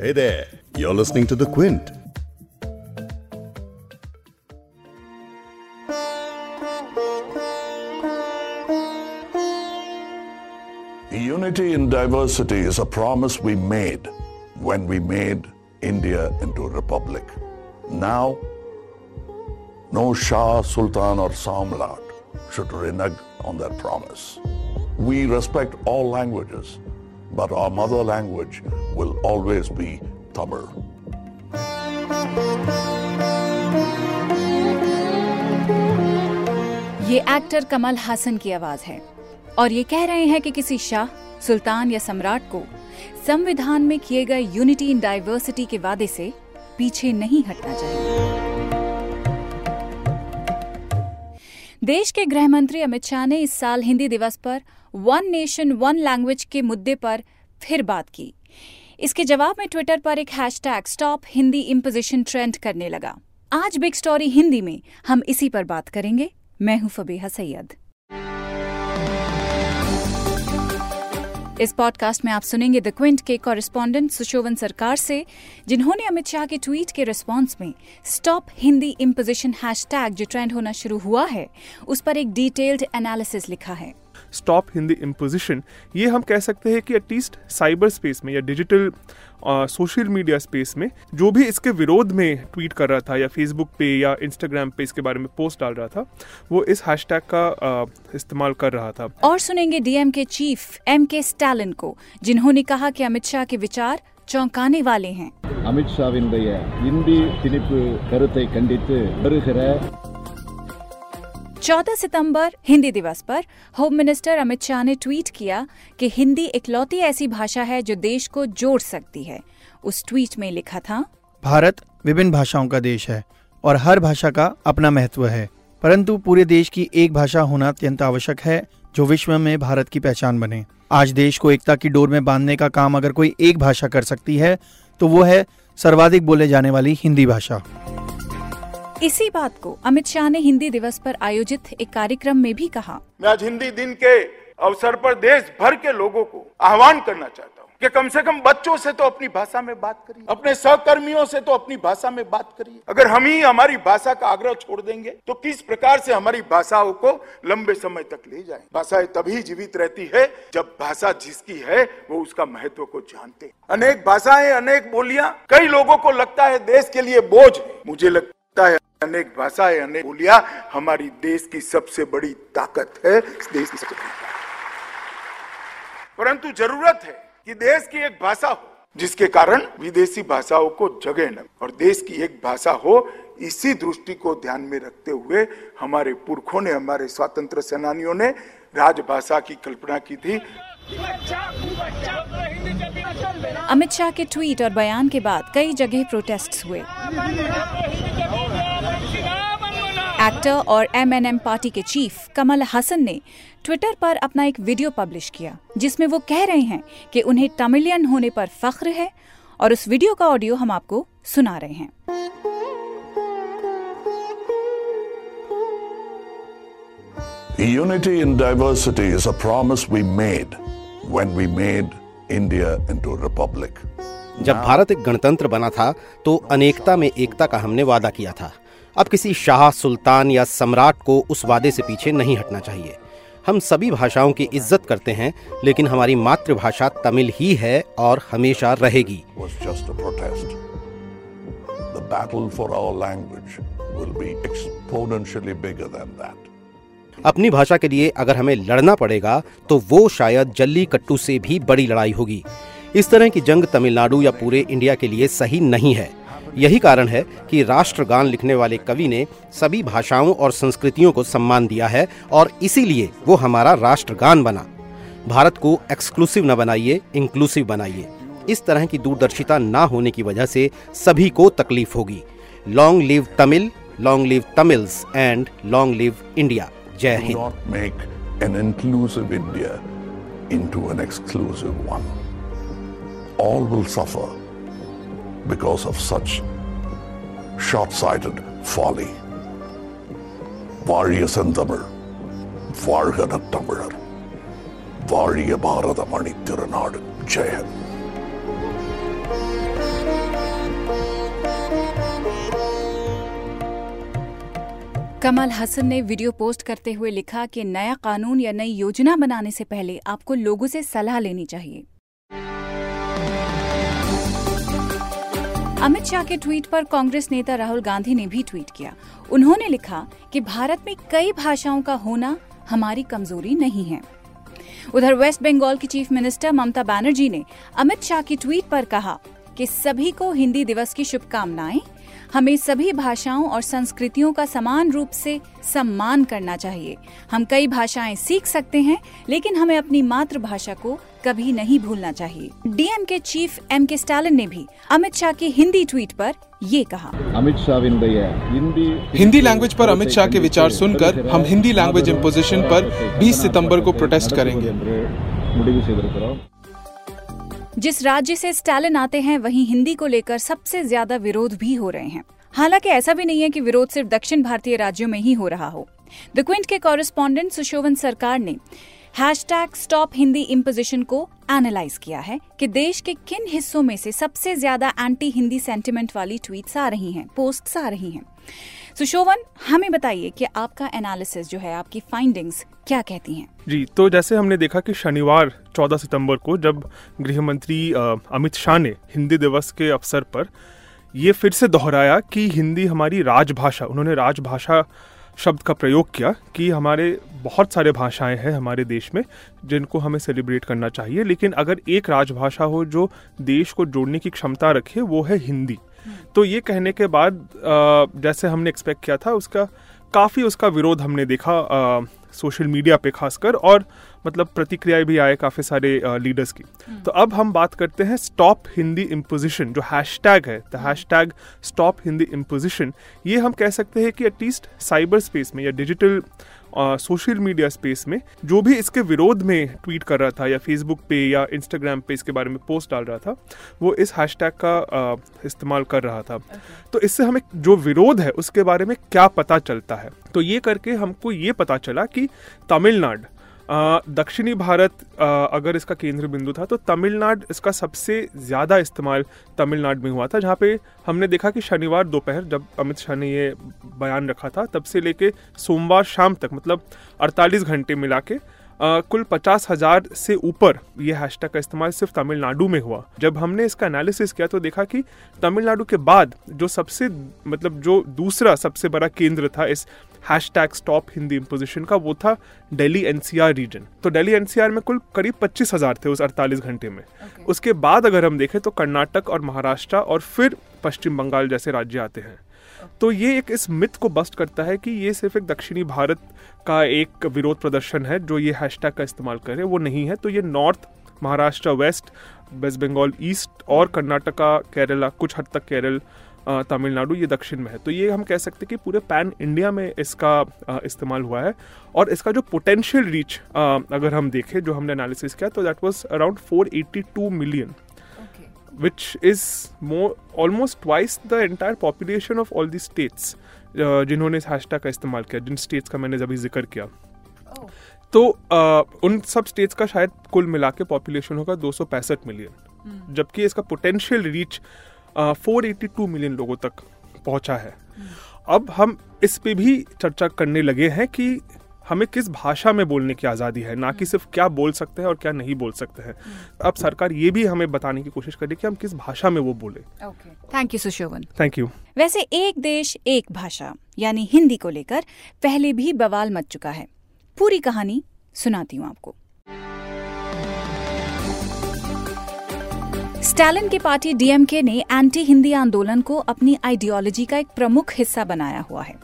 Hey there, you're listening to The Quint. Unity in diversity is a promise we made when we made India into a republic. Now, no Shah, Sultan, or Samrat should renege on that promise. We respect all languages, but our mother language will always be Tamil. ये actor Kamal Haasan की आवाज़ है और ये कह रहे हैं कि किसी शाह, सुल्तान या सम्राट को संविधान में किए गए यूनिटी इन डाइवर्सिटी के वादे से पीछे नहीं हटना चाहिए देश के गृह मंत्री अमित शाह ने इस साल हिंदी दिवस पर वन नेशन, वन लैंग्वेज के मुद्दे पर फिर बात की। इसके जवाब में ट्विटर पर एक hashtag stop Hindi imposition trend करने लगा। आज बिग स्टोरी हिंदी में, हम इसी पर बात करेंगे। मैं हूँ फबीहा सैयद। इस पॉडकास्ट में आप सुनेंगे द क्विंट के कॉरेस्पॉन्डेंट सुशोभन सरकार से, जिन्होंने अमित शाह के ट्वीट के रिस्पॉन्स में स्टॉप हिंदी इम्पोजिशन हैशटैग जो ट्रेंड होना शुरू हुआ है, उस पर एक डिटेल्ड एनालिसिस लिखा है। स्टॉप हिंदी इम्पोजिशन ये हम कह सकते हैं कि एटलीस्ट साइबर स्पेस में या डिजिटल सोशल मीडिया स्पेस में जो भी इसके विरोध में ट्वीट कर रहा था या फेसबुक पे या इंस्टाग्राम पे इसके बारे में पोस्ट डाल रहा था वो इस हैशटैग का आ, इस्तेमाल कर रहा था। और सुनेंगे डीएम के चीफ एम के स्टालिन को जिन्होंने कहा कि अमित शाह के विचार चौंकाने वाले हैं। अमित शाह 14 सितंबर, हिंदी दिवस पर होम मिनिस्टर अमित शाह ने ट्वीट किया कि हिंदी इकलौती ऐसी भाषा है जो देश को जोड़ सकती है। उस ट्वीट में लिखा था, भारत विभिन्न भाषाओं का देश है और हर भाषा का अपना महत्व है, परंतु पूरे देश की एक भाषा होना अत्यंत आवश्यक है जो विश्व में भारत की पहचान बने। आज देश को एकता की डोर में बांधने का काम अगर कोई एक भाषा कर सकती है तो वो है सर्वाधिक बोले जाने वाली हिंदी भाषा। इसी बात को अमित शाह ने हिंदी दिवस पर आयोजित एक कार्यक्रम में भी कहा। मैं आज हिंदी दिन के अवसर पर देश भर के लोगों को आह्वान करना चाहता हूँ कि कम से कम बच्चों से तो अपनी भाषा में बात करिए, अपने सहकर्मियों से तो अपनी भाषा में बात करिए। अगर हम ही हमारी भाषा का आग्रह छोड़ देंगे तो किस प्रकार से हमारी भाषाओं को लंबे समय तक ले जाए? भाषाएँ तभी जीवित रहती है जब भाषा जिसकी है, वो उसका महत्व को जानते अनेक भाषाएँ, अनेक बोलियाँ कई लोगों को लगता है देश के लिए बोझ मुझे लगता है अनेक भाषाएँ, अनेक बोलिया हमारी देश की सबसे बड़ी ताकत है देश की सबसे बड़ी परंतु ज़रूरत है कि देश की एक भाषा हो, जिसके कारण विदेशी भाषाओं को जगह न और देश की एक भाषा हो, इसी दृष्टि को ध्यान में रखते हुए हमारे पुरखों ने, हमारे स्वतंत्र सेनानियों ने राजभाषा की कल्पना की थी। अमित शाह के ट्वीट और बयान के बाद कई जगह प्रोटेस्ट हुए। एक्टर और एमएनएम पार्टी के चीफ कमल हसन ने ट्विटर पर अपना एक वीडियो पब्लिश किया जिसमें वो कह रहे हैं कि उन्हें तमिलियन होने पर फख्र है और उस वीडियो का ऑडियो हम आपको सुना रहे हैं Unity in diversity is a promise we made when we made India into a republic. जब भारत एक गणतंत्र बना था तो अनेकता में एकता का हमने वादा किया था अब किसी शाह सुल्तान या सम्राट को उस वादे से पीछे नहीं हटना चाहिए। हम सभी भाषाओं की इज़्ज़त करते हैं लेकिन हमारी मातृभाषा तमिल ही है और हमेशा रहेगी. अपनी भाषा के लिए अगर हमें लड़ना पड़ेगा तो वो शायद जल्ली कट्टू से भी बड़ी लड़ाई होगी। इस तरह की जंग तमिलनाडु या पूरे इंडिया के लिए सही नहीं है। यही कारण है कि राष्ट्रगान लिखने वाले कवि ने सभी भाषाओं और संस्कृतियों को सम्मान दिया है और इसीलिए वो हमारा राष्ट्रगान बना। भारत को एक्सक्लूसिव न बनाइए इंक्लूसिव बनाइए। इस तरह की दूरदर्शिता ना होने की वजह से सभी को तकलीफ़ होगी। Long live Tamil long live Tamils and long live India जय हिंद। into an exclusive one. All will suffer because of such short sighted folly. வாழிய தமிழ் வாழ்க நத்தமிழர் Varya Bharata Mani திருநாடு Jayan. कमल हसन ने वीडियो पोस्ट करते हुए लिखा कि नया कानून या नई योजना बनाने से पहले आपको लोगों से सलाह लेनी चाहिए अमित शाह के ट्वीट पर कांग्रेस नेता राहुल गांधी ने भी ट्वीट किया। उन्होंने लिखा कि भारत में कई भाषाओं का होना हमारी कमज़ोरी नहीं है। उधर वेस्ट बंगाल की चीफ मिनिस्टर ममता बनर्जी ने अमित शाह की ट्वीट पर कहा कि सभी को हिंदी दिवस की शुभकामनाएँ हमें सभी भाषाओं और संस्कृतियों का समान रूप से सम्मान करना चाहिए। हम कई भाषाएँ सीख सकते हैं लेकिन हमें अपनी मातृभाषा को कभी नहीं भूलना चाहिए। डीएम के चीफ एम के स्टालिन ने भी अमित शाह के हिंदी ट्वीट पर ये कहा। अमित शाह हिंदी लैंग्वेज पर अमित शाह के विचार सुनकर हम हिंदी लैंग्वेज इम्पोजिशन पर 20 सितंबर को प्रोटेस्ट करेंगे। जिस राज्य से स्टालिन आते हैं, वहीं हिंदी को लेकर सबसे ज़्यादा विरोध भी हो रहे हैं। हालाँकि ऐसा भी नहीं है कि विरोध सिर्फ़ दक्षिण भारतीय राज्यों में ही हो रहा हो। द क्विंट के कॉरेस्पॉन्डेंट सुशोभन सरकार ने हैशटैग स्टॉप हिंदी इम्पोजिशन को एनालाइज किया है कि देश के किन हिस्सों में से सबसे ज़्यादा एंटी हिंदी सेंटिमेंट वाली ट्वीट्स आ रही हैं पोस्ट्स आ रही हैं। सुशोभन हमें बताइए कि आपका एनालिसिस जो है, आपकी फाइंडिंग्स क्या कहती हैं? जी तो जैसे हमने देखा कि शनिवार 14 सितंबर को जब गृह मंत्री अमित शाह ने हिंदी दिवस के अवसर पर ये फिर से दोहराया कि हिंदी हमारी राजभाषा, उन्होंने राजभाषा शब्द का प्रयोग किया कि हमारे बहुत सारे भाषाएँ हैं हमारे देश में जिनको हमें सेलिब्रेट करना चाहिए, लेकिन अगर एक राजभाषा हो जो देश को जोड़ने की क्षमता रखे, वो है हिंदी। तो ये कहने के बाद जैसे हमने एक्सपेक्ट किया था उसका काफ़ी उसका विरोध हमने देखा सोशल मीडिया पे खासकर और मतलब प्रतिक्रियाएँ भी आए काफ़ी सारे लीडर्स की। तो अब हम बात करते हैं स्टॉप हिंदी इम्पोजिशन जो हैशटैग है। The hashtag stop Hindi imposition ये हम कह सकते हैं कि एटलीस्ट साइबर स्पेस में या डिजिटल सोशल मीडिया स्पेस में जो भी इसके विरोध में ट्वीट कर रहा था या फेसबुक पे या इंस्टाग्राम पे इसके बारे में पोस्ट डाल रहा था वो इस हैशटैग का इस्तेमाल कर रहा था। तो इससे हमें जो विरोध है उसके बारे में क्या पता चलता है? तो ये करके हमको ये पता चला कि तमिलनाडु दक्षिणी भारत अगर इसका केंद्र बिंदु था तो तमिलनाडु इसका सबसे ज़्यादा इस्तेमाल तमिलनाडु में हुआ था, जहाँ पे हमने देखा कि शनिवार दोपहर जब अमित शाह ने ये बयान रखा था, तब से लेके सोमवार शाम तक मतलब 48 घंटे मिला के कुल पचास हज़ार से ऊपर ये हैशटैग का इस्तेमाल सिर्फ़ तमिलनाडु में हुआ। जब हमने इसका एनालिसिस किया तो देखा कि तमिलनाडु के बाद जो सबसे मतलब जो दूसरा सबसे बड़ा केंद्र था इस hashtag stop Hindi imposition का वो था दिल्ली एनसीआर रीजन तो दिल्ली एनसीआर में कुल करीब पच्चीस हज़ार थे उस 48 घंटे में। Okay. उसके बाद अगर हम देखें तो कर्नाटक और महाराष्ट्र और फिर पश्चिम बंगाल जैसे राज्य आते हैं। तो ये एक इस मिथ को बस्ट करता है कि ये सिर्फ़ एक दक्षिणी भारत का एक विरोध प्रदर्शन है, जो ये हैशटैग का इस्तेमाल करे वो नहीं है। तो ये north Maharashtra west west Bengal east और कर्नाटका, केरला, कुछ हद तक केरल तमिलनाडु, ये दक्षिण में है। तो ये हम कह सकते हैं कि पूरे पैन इंडिया में इसका इस्तेमाल हुआ है और इसका जो पोटेंशियल रीच अगर हम देखें, जो हमने एनालिसिस किया तो that was around 482 million which is more almost twice the entire population of all these states uh, जिन्होंने इस हैशटैग का इस्तेमाल किया जिन स्टेट्स का मैंने अभी ज़िक्र किया। तो uh, उन सब स्टेट्स का शायद कुल मिला के पॉपुलेशन होगा दो सौ पैंसठ मिलियन जबकि इसका potential reach four eighty two million लोगों तक पहुँचा है। अब हम इस पे भी चर्चा करने लगे हैं कि हमें किस भाषा में बोलने की आज़ादी है? ना कि सिर्फ़ क्या बोल सकते हैं और क्या नहीं बोल सकते हैं। अब सरकार ये भी हमें बताने की कोशिश करे कि हम किस भाषा में वो बोले। Thank you Sushobhan thank you वैसे एक देश एक भाषा यानी हिंदी को लेकर पहले भी बवाल मच चुका है। पूरी कहानी सुनाती हूँ आपको। स्टालिन की पार्टी डीएमके ने एंटी हिंदी आंदोलन को अपनी आइडियोलॉजी का एक प्रमुख हिस्सा बनाया हुआ है।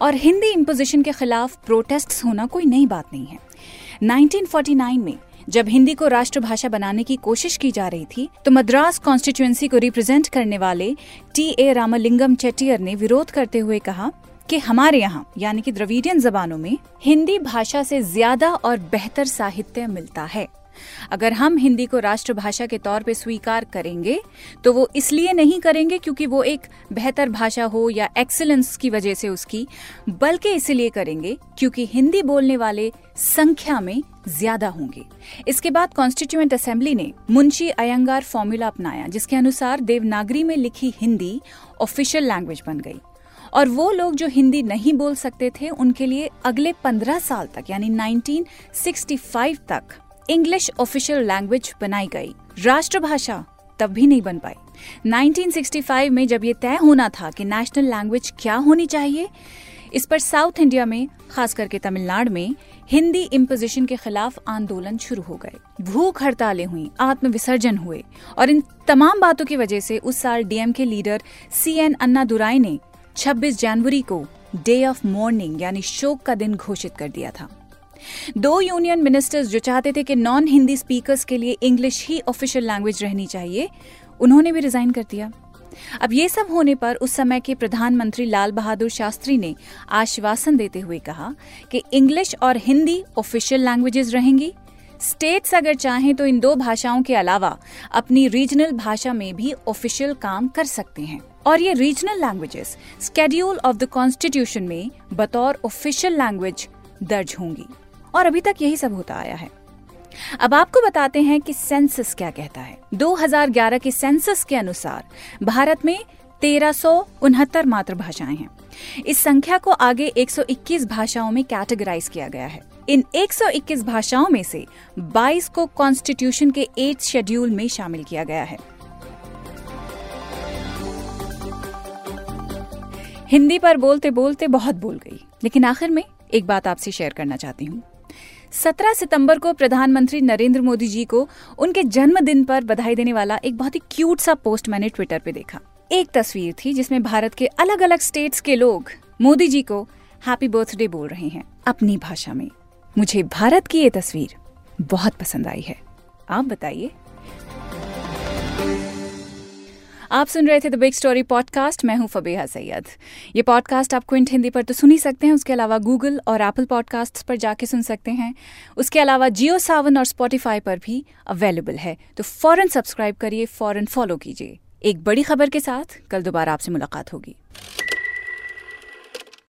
और हिंदी इम्पोजिशन के खिलाफ प्रोटेस्ट होना कोई नई बात नहीं है। 1949 में जब हिंदी को राष्ट्रभाषा बनाने की कोशिश की जा रही थी तो मद्रास कॉन्स्टिट्यूएंसी को रिप्रेजेंट करने वाले टी ए रामलिंगम चेटियर ने विरोध करते हुए कहा कि हमारे यहाँ, यानी कि द्रविडियन जबानों में, हिंदी भाषा से ज़्यादा और बेहतर साहित्य मिलता है। अगर हम हिंदी को राष्ट्रभाषा के तौर पे स्वीकार करेंगे तो वो इसलिए नहीं करेंगे क्योंकि वो एक बेहतर भाषा हो या एक्सीलेंस की वजह से उसकी, बल्कि इसलिए करेंगे क्योंकि हिंदी बोलने वाले संख्या में ज़्यादा होंगे। इसके बाद कॉन्स्टिट्यूएंट असेंबली ने मुंशी अयंगार फॉर्मूला अपनाया, जिसके अनुसार देवनागरी में लिखी हिंदी ऑफिशियल लैंग्वेज बन गई। और वो लोग जो हिंदी नहीं बोल सकते थे, उनके लिए अगले 15 साल तक, यानी 1965 तक इंग्लिश ऑफिशियल लैंग्वेज बनाई गई। राष्ट्रभाषा तब भी नहीं बन पाई। 1965 में जब ये तय होना था कि नेशनल लैंग्वेज क्या होनी चाहिए, इस पर साउथ इंडिया में, खास करके तमिलनाडु में, हिंदी इम्पोजिशन के खिलाफ आंदोलन शुरू हो गए। भूख हड़तालें हुई, आत्मविसर्जन हुए और इन तमाम बातों की वजह से उस साल डीएम के लीडर सी एन अन्ना दुराई ने 26 जनवरी को डे ऑफ़ मॉर्निंग यानी शोक का दिन घोषित कर दिया था। दो यूनियन मिनिस्टर्स जो चाहते थे कि नॉन हिंदी स्पीकर्स के लिए इंग्लिश ही ऑफिशियल लैंग्वेज रहनी चाहिए, उन्होंने भी रिजाइन कर दिया। अब ये सब होने पर उस समय के प्रधानमंत्री लाल बहादुर शास्त्री ने आश्वासन देते हुए कहा कि इंग्लिश और हिंदी ऑफिशियल लैंग्वेजेस रहेंगी। स्टेट्स अगर चाहें तो इन दो भाषाओं के अलावा अपनी रीजनल भाषा में भी ऑफिशियल काम कर सकते हैं। और ये regional languages schedule of the constitution में बतौर ऑफिशियल लैंग्वेज दर्ज होंगी। और अभी तक यही सब होता आया है। अब आपको बताते हैं कि सेंसस क्या कहता है। 2011 के सेंसस के अनुसार, भारत में तेरह मातृभाषाएँ हैं। इस संख्या को आगे 121 भाषाओं में कैटेगराइज किया गया है। इन 121 भाषाओं में से 22 को कॉन्स्टिट्यूशन के एट शेड्यूल में शामिल किया गया है। हिंदी पर बोलते बोलते बहुत बोल गई, लेकिन आखिर में एक बात आपसे शेयर करना चाहती हूँ। 17 सितंबर को प्रधानमंत्री नरेंद्र मोदी जी को उनके जन्मदिन पर बधाई देने वाला एक बहुत ही क्यूट सा पोस्ट मैंने ट्विटर पे देखा। एक तस्वीर थी जिसमें भारत के अलग अलग स्टेट्स के लोग मोदी जी को हैप्पी बर्थडे बोल रहे हैं अपनी भाषा में। मुझे भारत की ये तस्वीर बहुत पसंद आई है। आप बताइए। आप सुन रहे थे द बिग स्टोरी पॉडकास्ट मैं हूँ फबीहा सैयद। ये पॉडकास्ट आप क्विंट हिंदी पर तो सुन ही सकते हैं, उसके अलावा गूगल और एप्पल पॉडकास्ट पर जाके सुन सकते हैं। उसके अलावा जियो सावन और स्पॉटिफाई पर भी अवेलेबल है। तो फ़ौरन सब्सक्राइब करिए, फ़ौरन फॉलो कीजिए। एक बड़ी खबर के साथ कल दोबारा आपसे मुलाकात होगी।